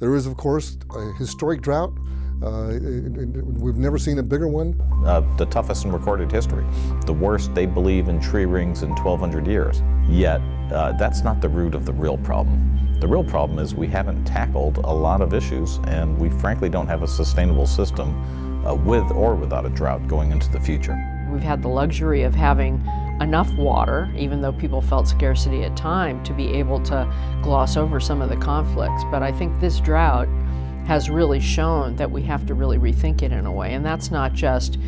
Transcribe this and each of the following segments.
There is, of course, a historic drought. Uh, we've never seen a bigger one. Uh, the toughest in recorded history. The worst they believe in tree rings in 1,200 years. Yet, uh, that's not the root of the real problem. The real problem is we haven't tackled a lot of issues, and we frankly don't have a sustainable system uh, with or without a drought going into the future. We've had the luxury of having enough water, even though people felt scarcity at time, to be able to gloss over some of the conflicts. But I think this drought has really shown that we have to really rethink it in a way. And that's not just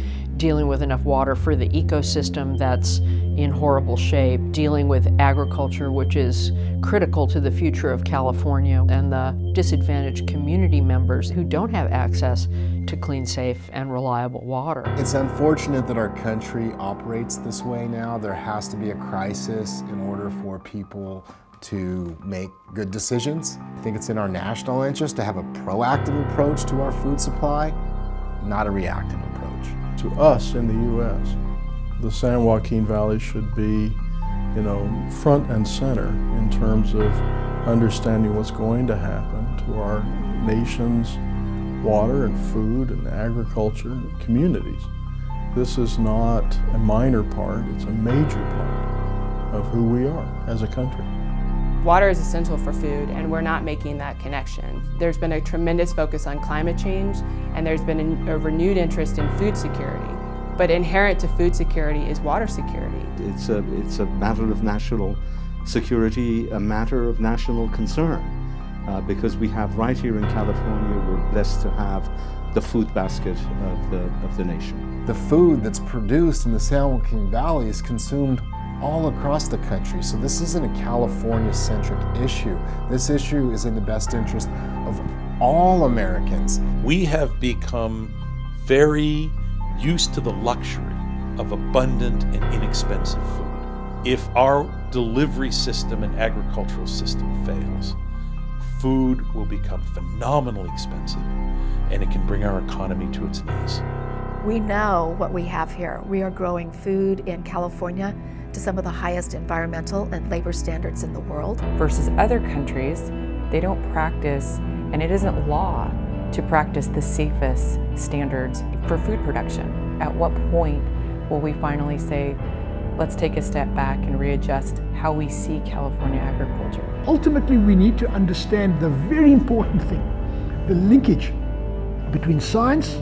dealing with enough water for the ecosystem that's in horrible shape, dealing with agriculture, which is critical to the future of California, and the disadvantaged community members who don't have access to clean, safe, and reliable water. It's unfortunate that our country operates this way now. There has to be a crisis in order for people to make good decisions. I think it's in our national interest to have a proactive approach to our food supply, not a reactive. To us in the U.S., the San Joaquin Valley should be, you know, front and center in terms of understanding what's going to happen to our nation's water and food and agriculture communities. This is not a minor part, it's a major part of who we are as a country. Water is essential for food, and we're not making that connection. There's been a tremendous focus on climate change, and there's been a, renewed interest in food security. But inherent to food security is water security. It's a, it's a matter of national security, a matter of national concern. Uh, because we have right here in California, we're blessed to have the food basket of the, of the nation. The food that's produced in the San Joaquin Valley is consumed all across the country. So this isn't a California-centric issue. This issue is in the best interest of all Americans. We have become very used to the luxury of abundant and inexpensive food. If our delivery system and agricultural system fails, food will become phenomenally expensive and it can bring our economy to its knees. We know what we have here. We are growing food in California to some of the highest environmental and labor standards in the world. Versus other countries, they don't practice, and it isn't law to practice the safest standards for food production. At what point will we finally say, let's take a step back and readjust how we see California agriculture? Ultimately, we need to understand the very important thing the linkage between science,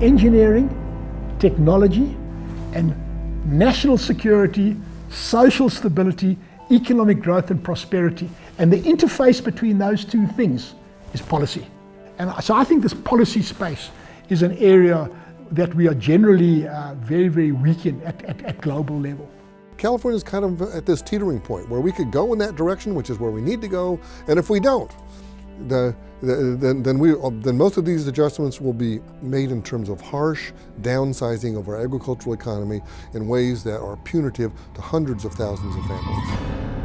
engineering, technology, and national security, social stability, economic growth and prosperity. And the interface between those two things is policy. And so I think this policy space is an area that we are generally uh, very, very weak in at, at, at global level. California is kind of at this teetering point where we could go in that direction, which is where we need to go, and if we don't, the, the, then, then, we, uh, then most of these adjustments will be made in terms of harsh downsizing of our agricultural economy in ways that are punitive to hundreds of thousands of families.